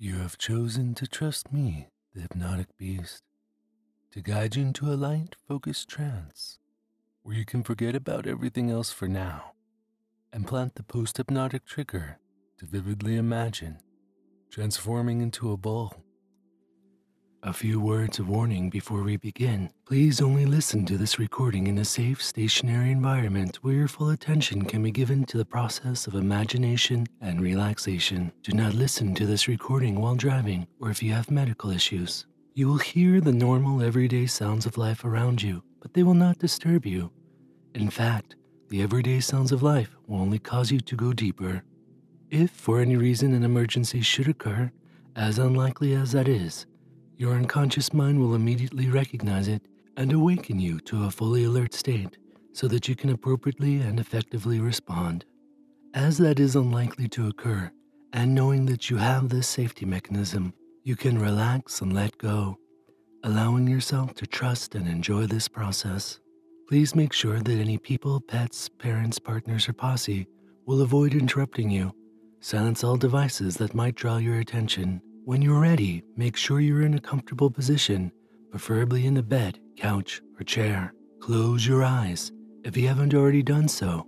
You have chosen to trust me, the hypnotic beast, to guide you into a light, focused trance where you can forget about everything else for now and plant the post hypnotic trigger to vividly imagine transforming into a ball. A few words of warning before we begin. Please only listen to this recording in a safe, stationary environment where your full attention can be given to the process of imagination and relaxation. Do not listen to this recording while driving or if you have medical issues. You will hear the normal, everyday sounds of life around you, but they will not disturb you. In fact, the everyday sounds of life will only cause you to go deeper. If for any reason an emergency should occur, as unlikely as that is, your unconscious mind will immediately recognize it and awaken you to a fully alert state so that you can appropriately and effectively respond. As that is unlikely to occur, and knowing that you have this safety mechanism, you can relax and let go, allowing yourself to trust and enjoy this process. Please make sure that any people, pets, parents, partners, or posse will avoid interrupting you. Silence all devices that might draw your attention when you're ready, make sure you're in a comfortable position, preferably in a bed, couch, or chair. Close your eyes if you haven't already done so,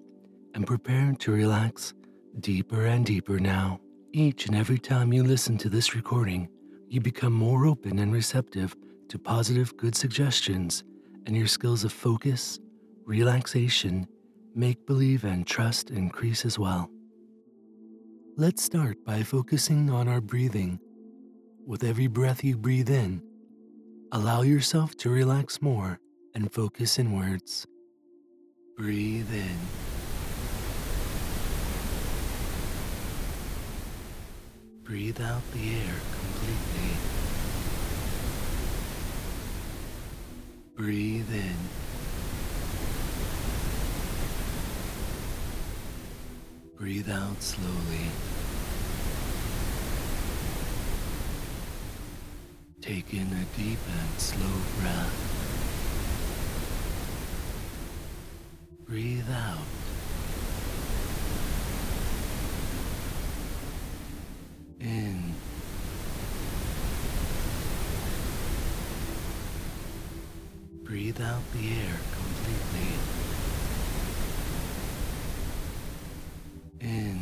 and prepare to relax deeper and deeper now. Each and every time you listen to this recording, you become more open and receptive to positive, good suggestions, and your skills of focus, relaxation, make believe, and trust increase as well. Let's start by focusing on our breathing with every breath you breathe in, allow yourself to relax more and focus inwards. Breathe in. Breathe out the air completely. Breathe in. Breathe out slowly. Take in a deep and slow breath. Breathe out. In. Breathe out the air completely. In.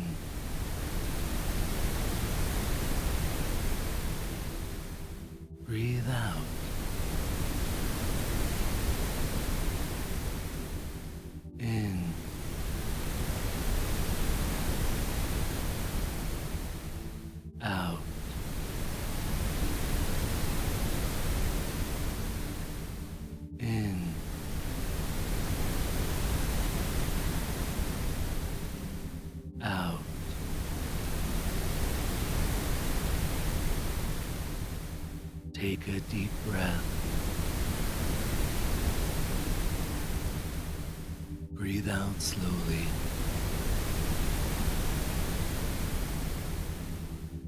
Breathe out. In. Out. In. Out. Take a deep breath. Breathe out slowly.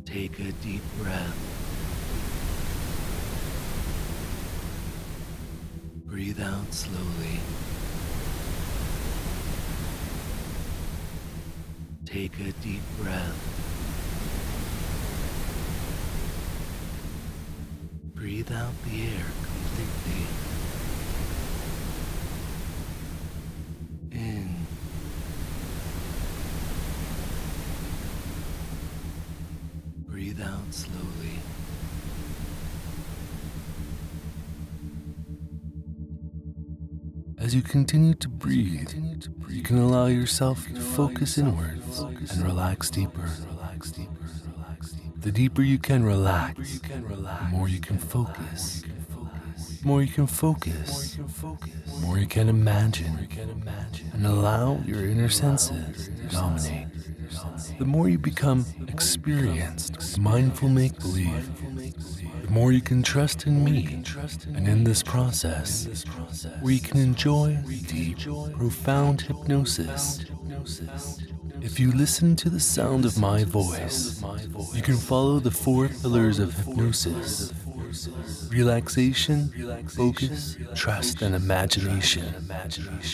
Take a deep breath. Breathe out slowly. Take a deep breath. Out the air completely. In. Breathe out slowly. As you continue to breathe, you can allow yourself to focus inwards and relax deeper. The deeper you can relax, the more you can focus. More you can focus, more you can imagine. And allow your inner senses to dominate. The more you become experienced mindful make believe, the more you can trust in me and in this process, where you can enjoy deep, profound hypnosis. If you listen to the sound of my voice, you can follow the four pillars of hypnosis. Relaxation, focus, trust, and imagination,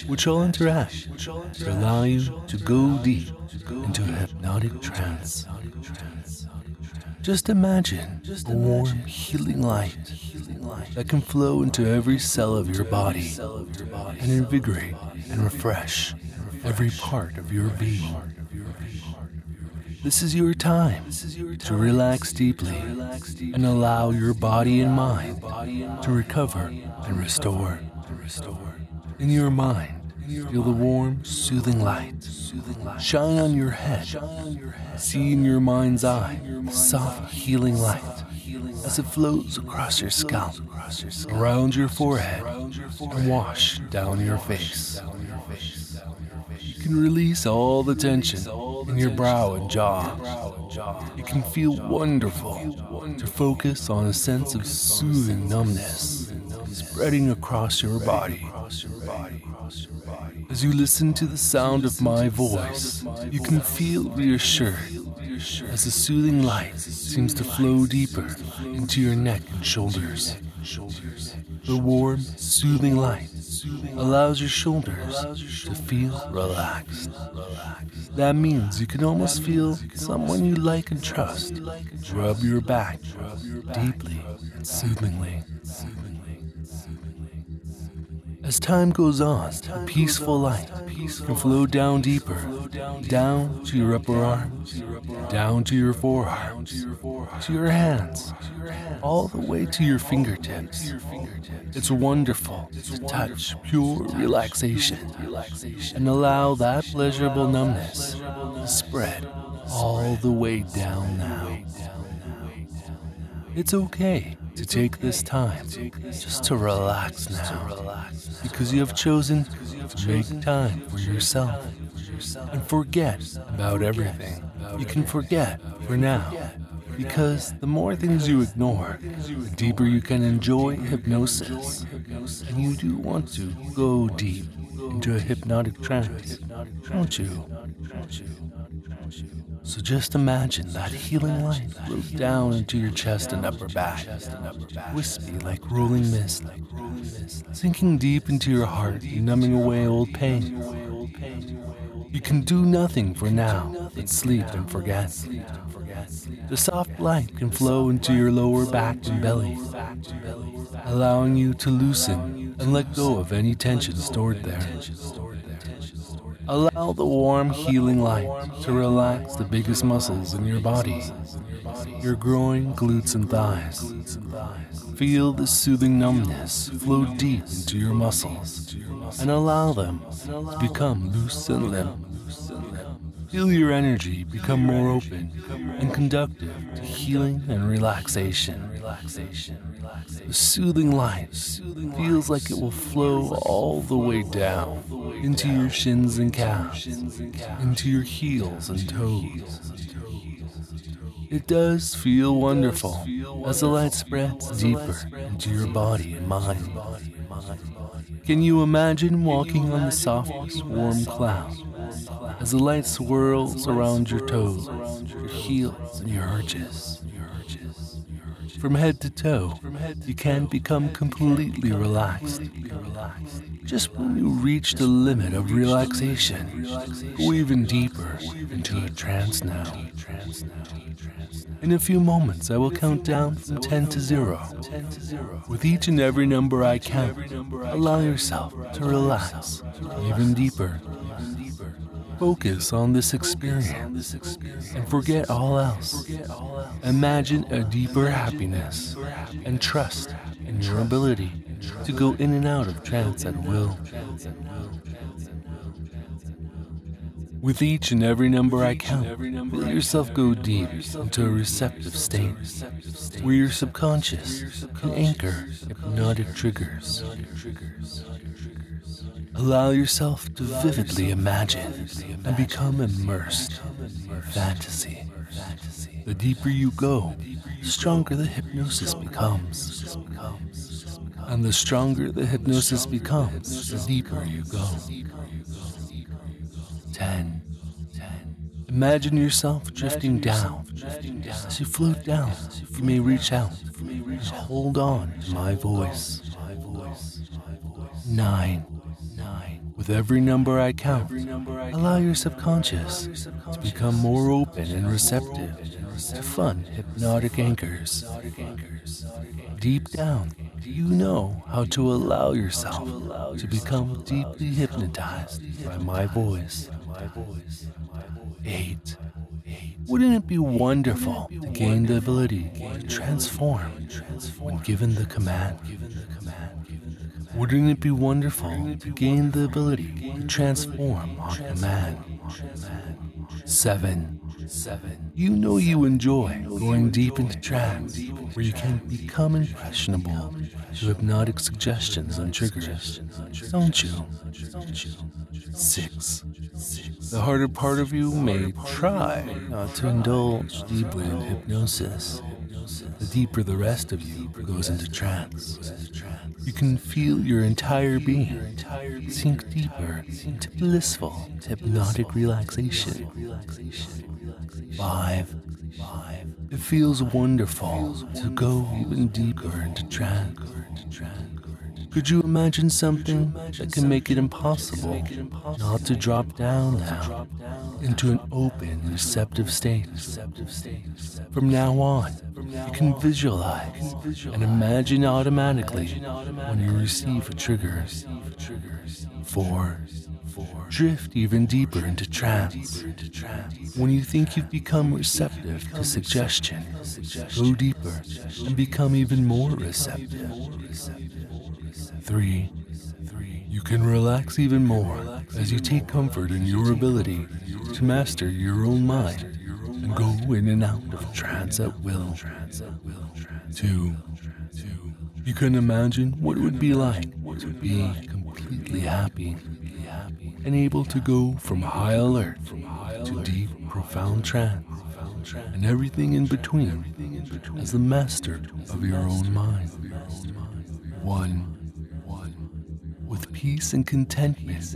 which all interact. To allow you to go deep into a hypnotic trance. Just imagine a warm, healing light that can flow into every cell of your body and invigorate and refresh every part of your being. This is your time to relax deeply and allow your body and mind to recover and restore. In your mind, feel the warm, soothing light shine on your head. See in your mind's eye soft, healing light as it flows across your scalp, around your forehead, and wash down your face. Can release all the tension in your brow and jaw. It can feel wonderful to focus on a sense of soothing numbness spreading across your body. As you listen to the sound of my voice, you can feel reassured as the soothing light seems to flow deeper into your neck and shoulders. The warm, soothing light allows your shoulders to feel relaxed. That means you can almost feel someone you like and trust rub your back deeply and soothingly. As time goes on, a peaceful light can flow down deeper, down to your upper arms, down to your forearms, to your hands, all the way to your fingertips. It's wonderful to touch pure relaxation and allow that pleasurable numbness to spread all the way down now. It's okay to take this time just to relax now because you have chosen to make time for yourself and forget about everything you can forget for now because the more things you ignore, the deeper you can enjoy hypnosis. And you do want to go deep into a hypnotic trance, don't you? So just imagine that healing light flow down into your chest and upper back, wispy like rolling mist, sinking deep into your heart, numbing away old pain. You can do nothing for now but sleep and forget. The soft light can flow into your lower back and belly, allowing you to loosen and let go of any tension stored there. Allow the warm, healing light to relax the biggest muscles in your body, your groin, glutes, and thighs. Feel the soothing numbness flow deep into your muscles and allow them to become loose and limp. Feel your energy become more open and conductive to healing and relaxation. Relaxation. The soothing light feels like it will flow all the way down into your shins and calves, into your heels and toes. It does feel wonderful as the light spreads deeper into your body and mind. Can you imagine walking on the softest warm cloud as the light swirls around your toes, your heels, and your arches? From head to toe, you can become completely relaxed. Just when you reach the limit of relaxation, go even deeper into a trance now. In a few moments, I will count down from 10 to 0. With each and every number I count, allow yourself to relax even deeper. Focus on this experience and forget all else. Imagine a deeper happiness and trust in your ability to go in and out of trance at will. With each and every number I count, let yourself go deep into a receptive state where your subconscious can anchor hypnotic triggers. Allow yourself to vividly imagine and become immersed in fantasy. The deeper you go, the stronger the hypnosis becomes. And the stronger the hypnosis becomes, the deeper you go. 10. Imagine yourself drifting down. As you float down, you may reach out and hold on to my voice. 9. With every number I count, allow your subconscious to become more open and receptive to fun hypnotic anchors. Deep down, you know how to allow yourself to become deeply hypnotized by my voice. Eight. Wouldn't it be wonderful to gain the ability to transform when given the command? Wouldn't it be wonderful to gain the ability to transform on command? Seven. Seven. You know you enjoy going deep into trance where you can become impressionable to hypnotic suggestions and triggers. Don't you? Six. The harder part of you may try not to indulge deeply in hypnosis. The deeper the rest of you goes into trance, you can feel your entire being sink deeper into blissful hypnotic relaxation. Five. It feels wonderful to go even deeper into trance. Could you imagine something that can make it impossible not to drop down now into an open, receptive state? From now on, you can visualize and imagine automatically when you receive a trigger. Four. Drift even deeper into trance. When you think you've become receptive to suggestion, go deeper and become even more receptive. Three. You can relax even more as you take comfort in your ability to master your own mind and go in and out of trance at will. Two. You can imagine what it would be like to be completely happy and able to go from high alert to deep, profound trance and everything in between as the master of your own mind. One. With peace and contentment,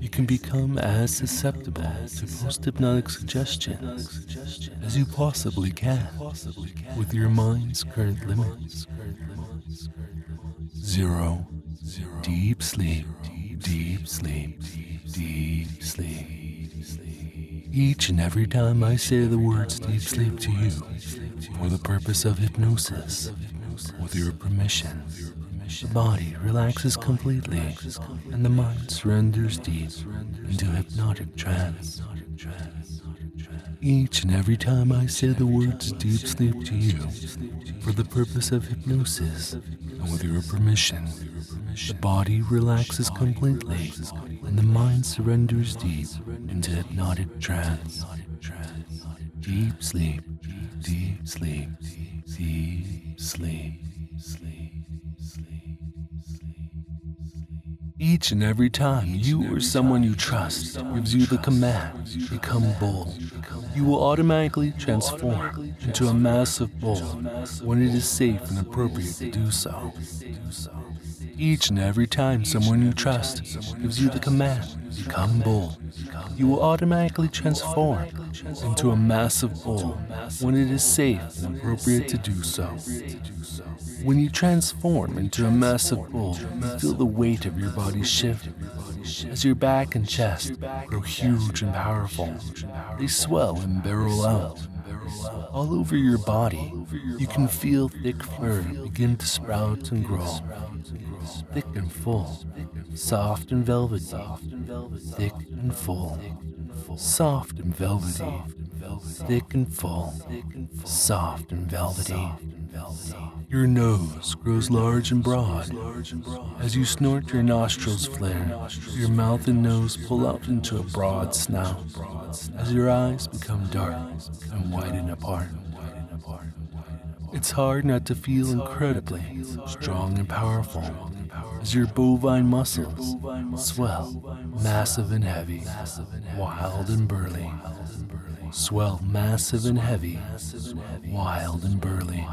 you can become as susceptible to post hypnotic suggestions as you possibly can with your mind's current limits. Zero. Deep sleep, deep sleep, deep sleep. Each and every time I say the words deep sleep to you, for the purpose of hypnosis, with your permission, the body relaxes completely and the mind surrenders deep into hypnotic trance. Each and every time I say the words deep sleep to you, for the purpose of hypnosis, and with your permission, the body relaxes completely and the mind surrenders deep into hypnotic trance. Deep sleep, deep sleep, deep sleep, sleep. Each and every time you or someone you trust gives you the command, become bold, you will automatically transform into a massive bull when it is safe and appropriate to do so. Each and every time someone you trust gives you the command, become bull, you will automatically transform into a massive bull when it is safe and appropriate to do so. When you transform into a massive bull, you feel the weight of your body shift as your back and chest grow huge and powerful. They swell and barrel out. All over your body, you can feel thick fur begin to sprout and grow. Thick and full, soft and velvety, thick and full, soft and velvety, thick and full, soft and velvety. Your nose grows large and broad. As you snort, your nostrils flare. Your mouth and nose pull out into a broad snout. As your eyes become dark and widen apart. It's hard not to feel incredibly strong and powerful as your bovine muscles swell, massive and heavy, wild and burly. Swell, massive and heavy, wild and burly.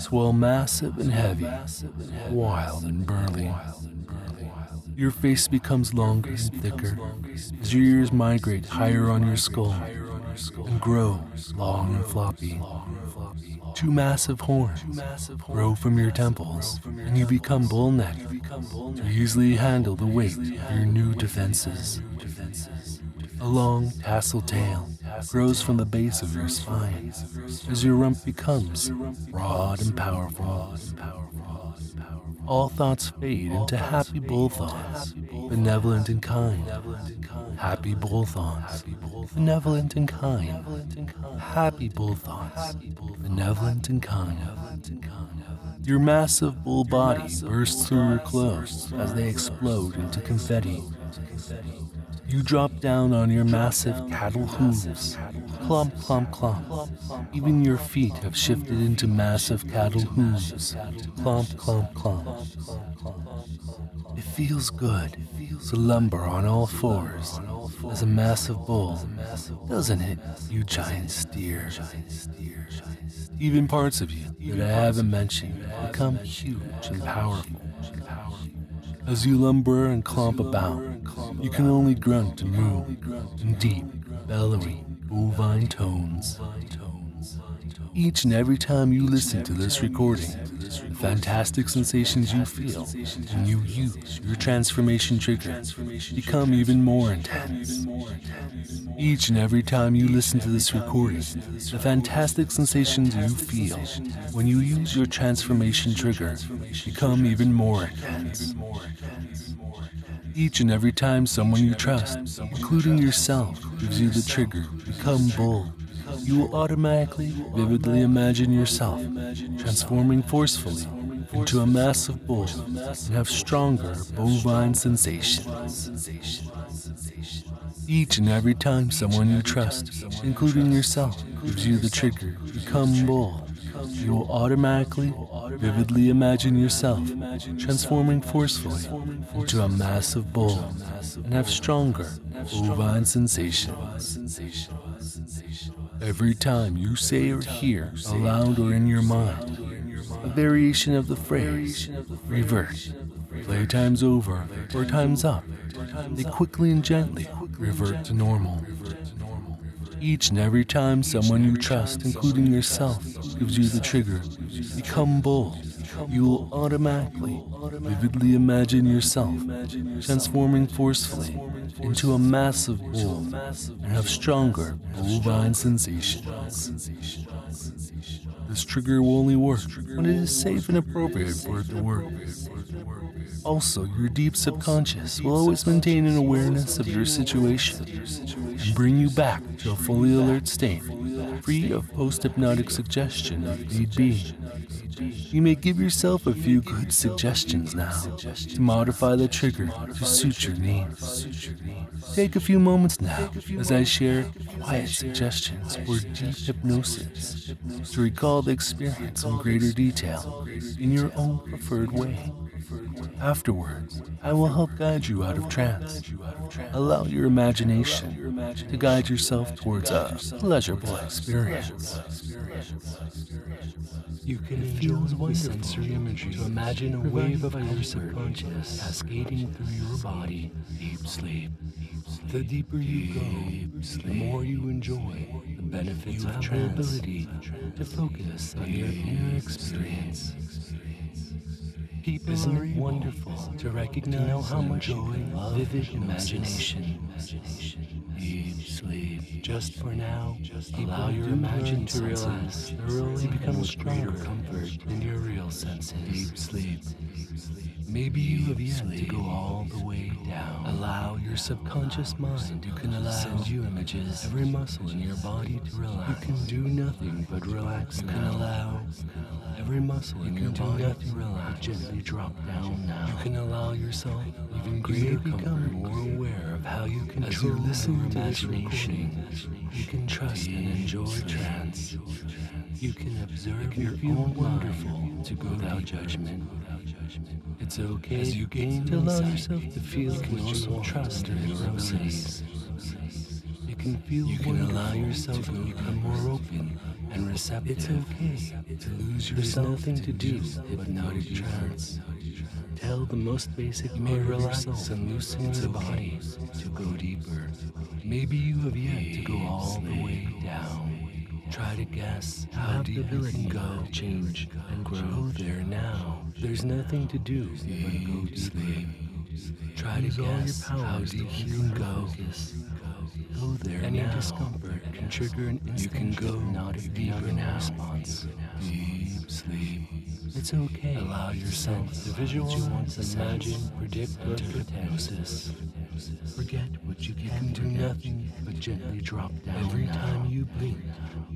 Swell massive and heavy, wild and burly. Your face becomes longer and thicker as your ears migrate higher on your skull and grow long and floppy. Two massive horns grow from your temples, and you become bull-necked to easily handle the weight of your new defenses. A long tassel tail grows from the base of your spine as your rump becomes broad and powerful. All thoughts fade into happy bull thoughts, benevolent and kind. Happy bull thoughts, benevolent and kind. Happy bull thoughts, benevolent and kind. Your massive bull body bursts through your clothes as they explode into confetti. You drop down on your massive cattle hooves. Clomp, clomp, clomp. Even your feet have shifted into massive cattle hooves. Clomp, clomp, clomp. It feels good to lumber on all fours as a massive bull, doesn't it, you giant steer? Even parts of you that I haven't mentioned become huge and powerful. As you lumber and clomp about, you can only grunt and moo in deep, bellowy, bovine tones. Each and every time you listen to this recording, the fantastic sensations you feel when you use your transformation trigger become even more intense. Each and every time you listen to this recording, the fantastic sensations you feel when you use your transformation trigger become even more intense. Each and every time someone you trust, including yourself, gives you the trigger, become bull, you will automatically, vividly imagine yourself transforming forcefully into a mass of bull and have stronger bovine sensations. Each and every time someone you trust, including yourself, gives you the trigger, become bull, you will automatically, vividly imagine yourself transforming forcefully into a massive bull and have stronger bovine sensations. Every time you say or hear aloud or in your mind a variation of the phrase revert, play times over or times up, they quickly and gently revert to normal. Each and every time someone you trust, including yourself, gives you the trigger, become bull, you will automatically, vividly imagine yourself transforming forcefully into a massive bull and have stronger bovine sensations. This trigger will only work when it is safe and appropriate for it to work. Also, your deep subconscious will always maintain an awareness of your situation and bring you back to a fully alert state, free of post hypnotic suggestion if need be. You may give yourself a few good suggestions now to modify the trigger to suit your needs. Take a few moments now as I share quiet suggestions for deep hypnosis to recall the experience in greater detail in your own preferred way. Afterwards, I will help guide you out of trance. Allow your imagination to guide yourself towards a pleasurable experience. You can feel the sensory imagery to imagine a wave of your subconscious cascading through your body. Deep sleep. The deeper you go, the more you enjoy the benefits of trance. ability to focus on your inner experience. People Isn't it wonderful to recognize how much joy, vivid imagination, deep sleep. Just for now, just allow your imagination to relax. thoroughly become greater comfort in your real senses. Deep sleep. Maybe you have yet to go all the way down. Allow your subconscious mind. You can allow send you images. Every muscle in your body to relax. You can do nothing but relax. You can allow every muscle in your body to relax. Gently drop down now. You can allow yourself even greater comfort, more aware of how you can as you listen to imagination. You can trust and enjoy trance. You can observe your own wonderful to go without judgment. It's okay as you gain to allow yourself to feel. You can also trust your neuroses. You can feel. You can allow yourself to become more open and receptive. It's okay to lose yourself. There's nothing to do but notice trance. Tell the most basic may relax and loosen your body to go deeper. Maybe you have yet to go all the way down. Try to guess how deep you can go, change, and grow there now. There's nothing to do but go deeper. Try to guess how deep you can go. Go there Any now. discomfort can trigger an instant You can go hypnotic deeper now. response. Deep sleep. It's okay. Allow yourself to to visualize, visualize, imagine, predict, or hypnosis. Forget what you You can can do do nothing gently drop down. Every time you blink,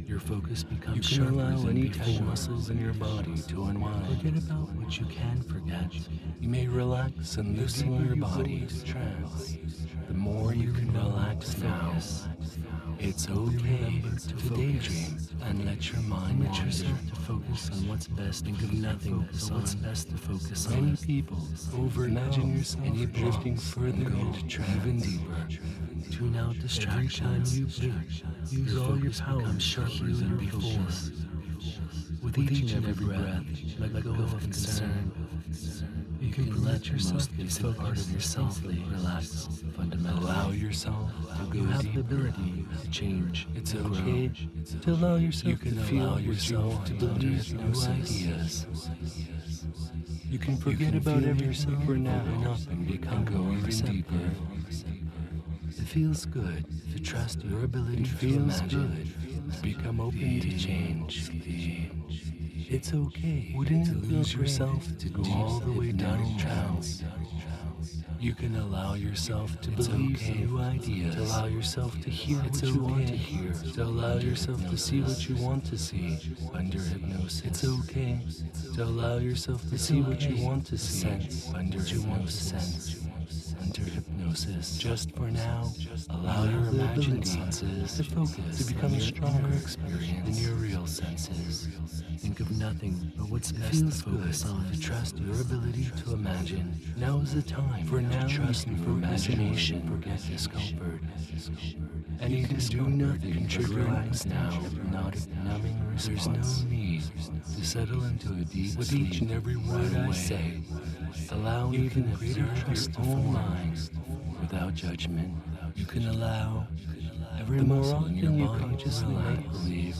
your focus becomes You can allow any tight muscles in your body to unwind. Forget about what you can forget. You may relax and loosen your body to trance. The more you can relax now, it's okay to daydream and let your mind wander yourself to focus on what's best. Think of nothing but what's best to focus on. Many people over imagine yourself drifting further into trance, even deeper. Tune out Every distractions. you blink, use all your becomes sharper than before. With each and every breath, let go of concern. You can let yourself be to so part of yourself relax fundamentally. Allow yourself to go You have the ability to change. It's to okay to allow yourself to feel allow what you yourself to believe new ideas. You can forget about everything for now and become go more even receptive. deeper. It feels good to trust your ability It to feels imagine, good to become open to change. It's okay Wouldn't to it lose yourself to go all the way down in trance. You can allow yourself to It's believe okay new ideas. To allow yourself to hear It's what you want to hear. To allow yourself to see what you want to see under hypnosis. It's okay to allow yourself to see what you want to see sense under what you want to hypnosis. Under hypnosis. Just for now, allow allow your imagined senses to focus to become on a your stronger experience than your real senses. Think of nothing but what's best feels to focus good on. to trust your ability to imagine. Now is the time for now trust your imagination. Forget discomfort. And you can do nothing trigger relax now. Not a numbing response. There's no need to settle into a deep With sleep each and every word I say, allow You even greater trust to your own mind without judgment. You can allow every muscle in your you body consciously to relax. believe,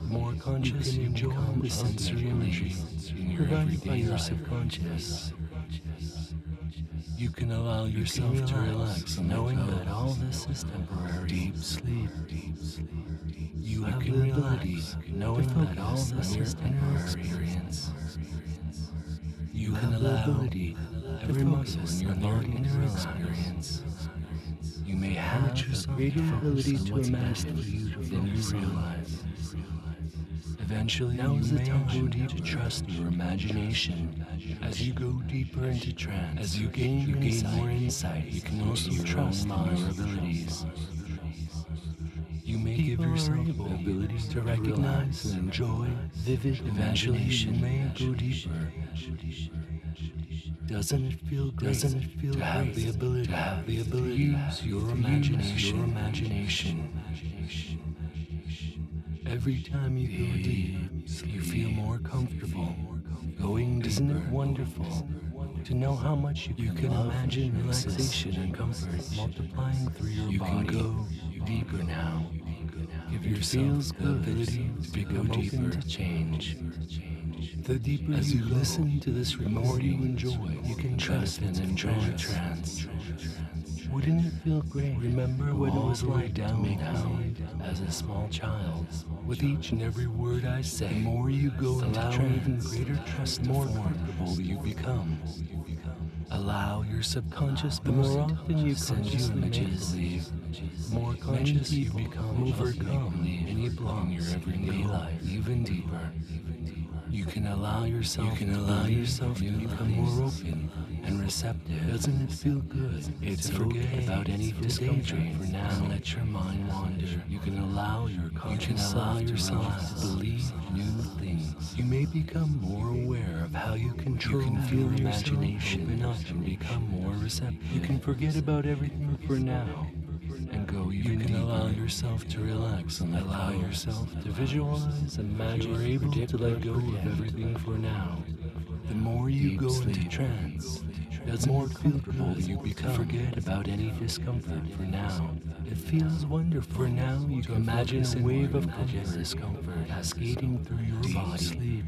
the more conscious can you enjoy the sensory imagery in your provided by your subconscious. You can allow yourself to relax, knowing that all this is temporary. Deep sleep. Deep sleep. You have the ability, knowing that all this is temporary. Experience. You can allow every muscle in your body to experience. You may have a greater ability to imagine than you realize. Eventually, now is the time to trust your imagination. As you go deeper into trance, as you gain, you gain more insight. You can also trust in your abilities. You may give yourself the ability to recognize and enjoy vivid imagination. may go deeper. Doesn't it feel great? Doesn't it feel to have the ability to have the ability to use your imagination? Your imagination. Every time you go deep, you feel more comfortable. Going. Isn't it wonderful to know how much you, can, imagine relaxation and comfort multiplying through your You body? can go deeper now. Give It yourself feels the ability to become go open deeper. to change. The deeper As you you listen to this the recording, more you enjoy, you can trust and enjoy trance. Wouldn't it feel great? Remember what it was like to down make now. as a small child. With each and every word I say, the more you go into trance, even greater trust, the more comfortable you become. Allow your subconscious The more often you to send you images, believe, the more conscious you become, overcome any block in your everyday life even deeper. You can allow yourself. You can allow yourself to become more open and receptive. Doesn't it feel good? It's to forget okay about any daydream for now. And let your mind wander. You can allow your conscious allow self yourself to, believe new things. You may become more aware of how you control can your feel yourself imagination. Open up and become more receptive. You can forget about everything for now and go even You can allow yourself to relax and allow yourself to visualize, imagine, you're able to let go of everything for now. The more you go into trance, the more comfortable you become. Forget about any discomfort for now. It feels wonderful. For now, you can imagine a wave of comfort, discomfort cascading through your body.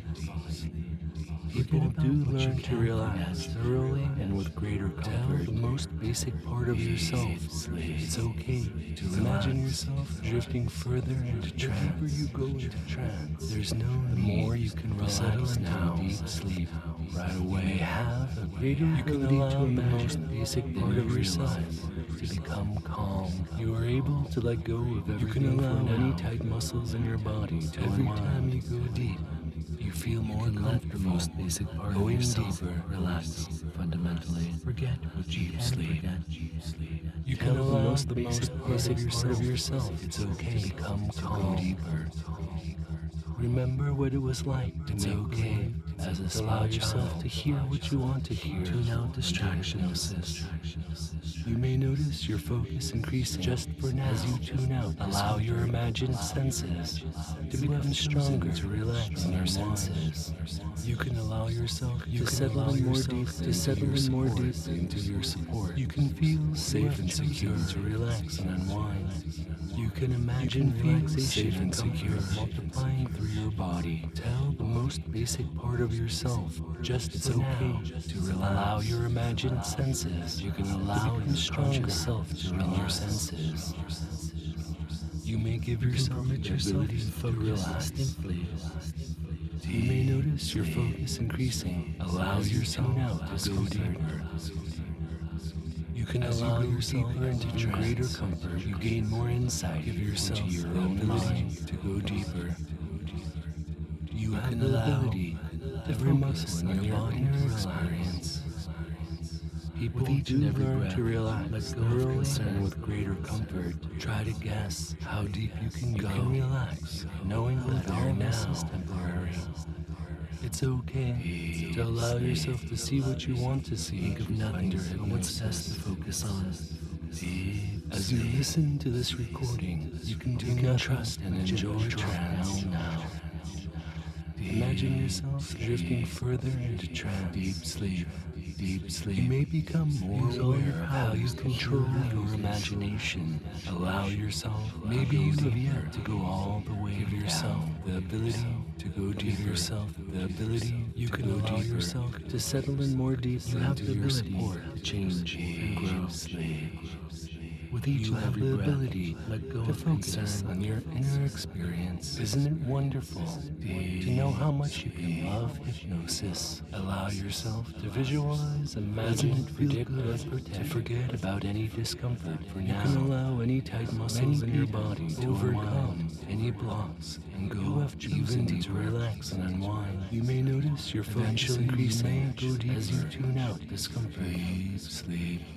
People do learn to relax thoroughly and with greater comfort. the most basic part of yourself. It's okay to imagine yourself drifting further into trance. The deeper you go into trance, there's no the more you can relax now. Deep sleep right away. Have a greater you can allow to the most basic part of yourself to become calm. You are able to let go of everything. You can allow any tight muscles in your body to every time you go deep. You feel more let the most basic part of yourself deeper, relax fundamentally. Forget what you sleep. You can allow the most basic part of yourself. It's okay. to Become calm. deeper. Remember what it was like to it's okay. As a allow yourself to hear what you want to hear. Tune out distractions. You may notice your focus increasing just for now as you tune out. Allow your imagined senses to become stronger, to relax in your senses. You can allow yourself you to settle in more deep, to settle in more deeply into your support. You can feel safe and secure to relax and unwind. You can imagine feeling safe and secure multiplying through your body. Tell the most basic part of yourself just it's okay to allow your imagined senses. You can allow your stronger self to in your senses. You may give yourself the ability to relax. You may notice your focus increasing. Allow yourself now to go deeper. You can As allow you yourself into greater comfort. You gain more insight. Give yourself into your own ability to go deeper. You, you have the ability to focus on your body experience. People with each do learn breath, to relax let go thoroughly and with greater comfort. Try to guess how deep you can you go. Can relax, knowing that all this is temporary. It's okay to allow yourself to see what you want to see. Think of nothing and what's best to focus on. As you listen to this recording, you can do not trust and enjoy trance now. Imagine yourself drifting further into trance, deep sleep deep sleep, you may become more aware of how you control your imagination. Allow yourself, maybe you have yet to go all the way. Give yourself the ability to go deeper. Give yourself the ability you can allow yourself to settle in more deeply. You have the ability to change and grow. With each you have the ability let go to focus on your inner experience. Isn't it wonderful to know how much you can love hypnosis? Allow yourself to visualize, imagine, predict, to forget about any discomfort for now. You can allow any tight muscles in your body to overcome any blocks and go you have chosen to relax and unwind. You may notice your focus increasing as you tune out discomfort. Sleep, sleep.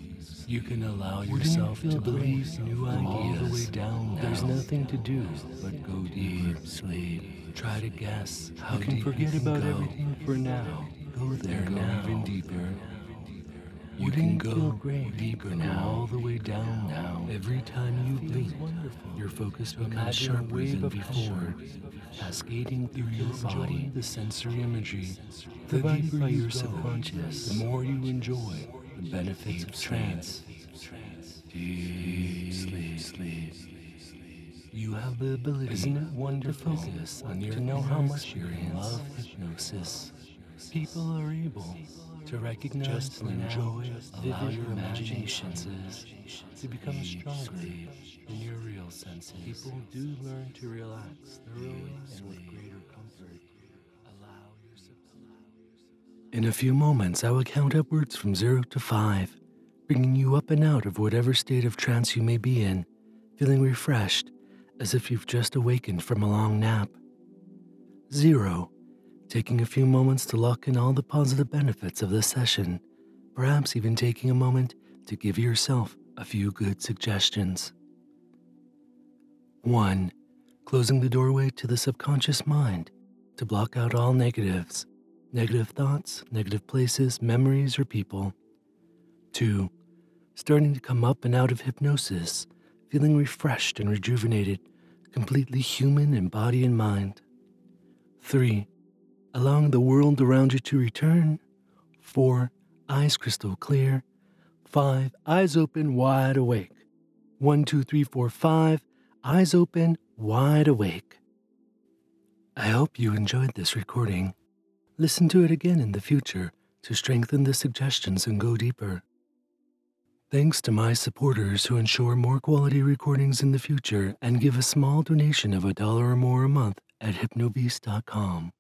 You can allow yourself to believe new ideas all the way down. Now. There's nothing to do but go deep, sleep. Try to guess how you can forget you can about go. everything for now. Go there go now. even deeper. You can go deeper now, all the way down now. Every time you blink, your focus becomes sharper than before, cascading through your body. The sensory imagery, the deeper your subconscious, the more you enjoy the benefits of trance. Deep sleep. sleep. You have the ability Isn't it wonderful to focus on your to know how much you're in love hypnosis. People are able to recognize Just and enjoy allow your imaginations to become stronger in your real senses. People do learn to relax thoroughly and with greater In a few moments, I will count upwards from zero to five, bringing you up and out of whatever state of trance you may be in, feeling refreshed as if you've just awakened from a long nap. Zero, taking a few moments to lock in all the positive benefits of the session, perhaps even taking a moment to give yourself a few good suggestions. 1. Closing the doorway to the subconscious mind to block out all negatives negative thoughts, negative places, memories, or people. Two, starting to come up and out of hypnosis, feeling refreshed and rejuvenated, completely human in body and mind. Three, allowing the world around you to return. Four, eyes crystal clear. Five, eyes open, wide awake. One, two, three, four, five, eyes open, wide awake. I hope you enjoyed this recording. Listen to it again in the future to strengthen the suggestions and go deeper. Thanks to my supporters who ensure more quality recordings in the future and give a small donation of a dollar or more a month at hypnobeast.com.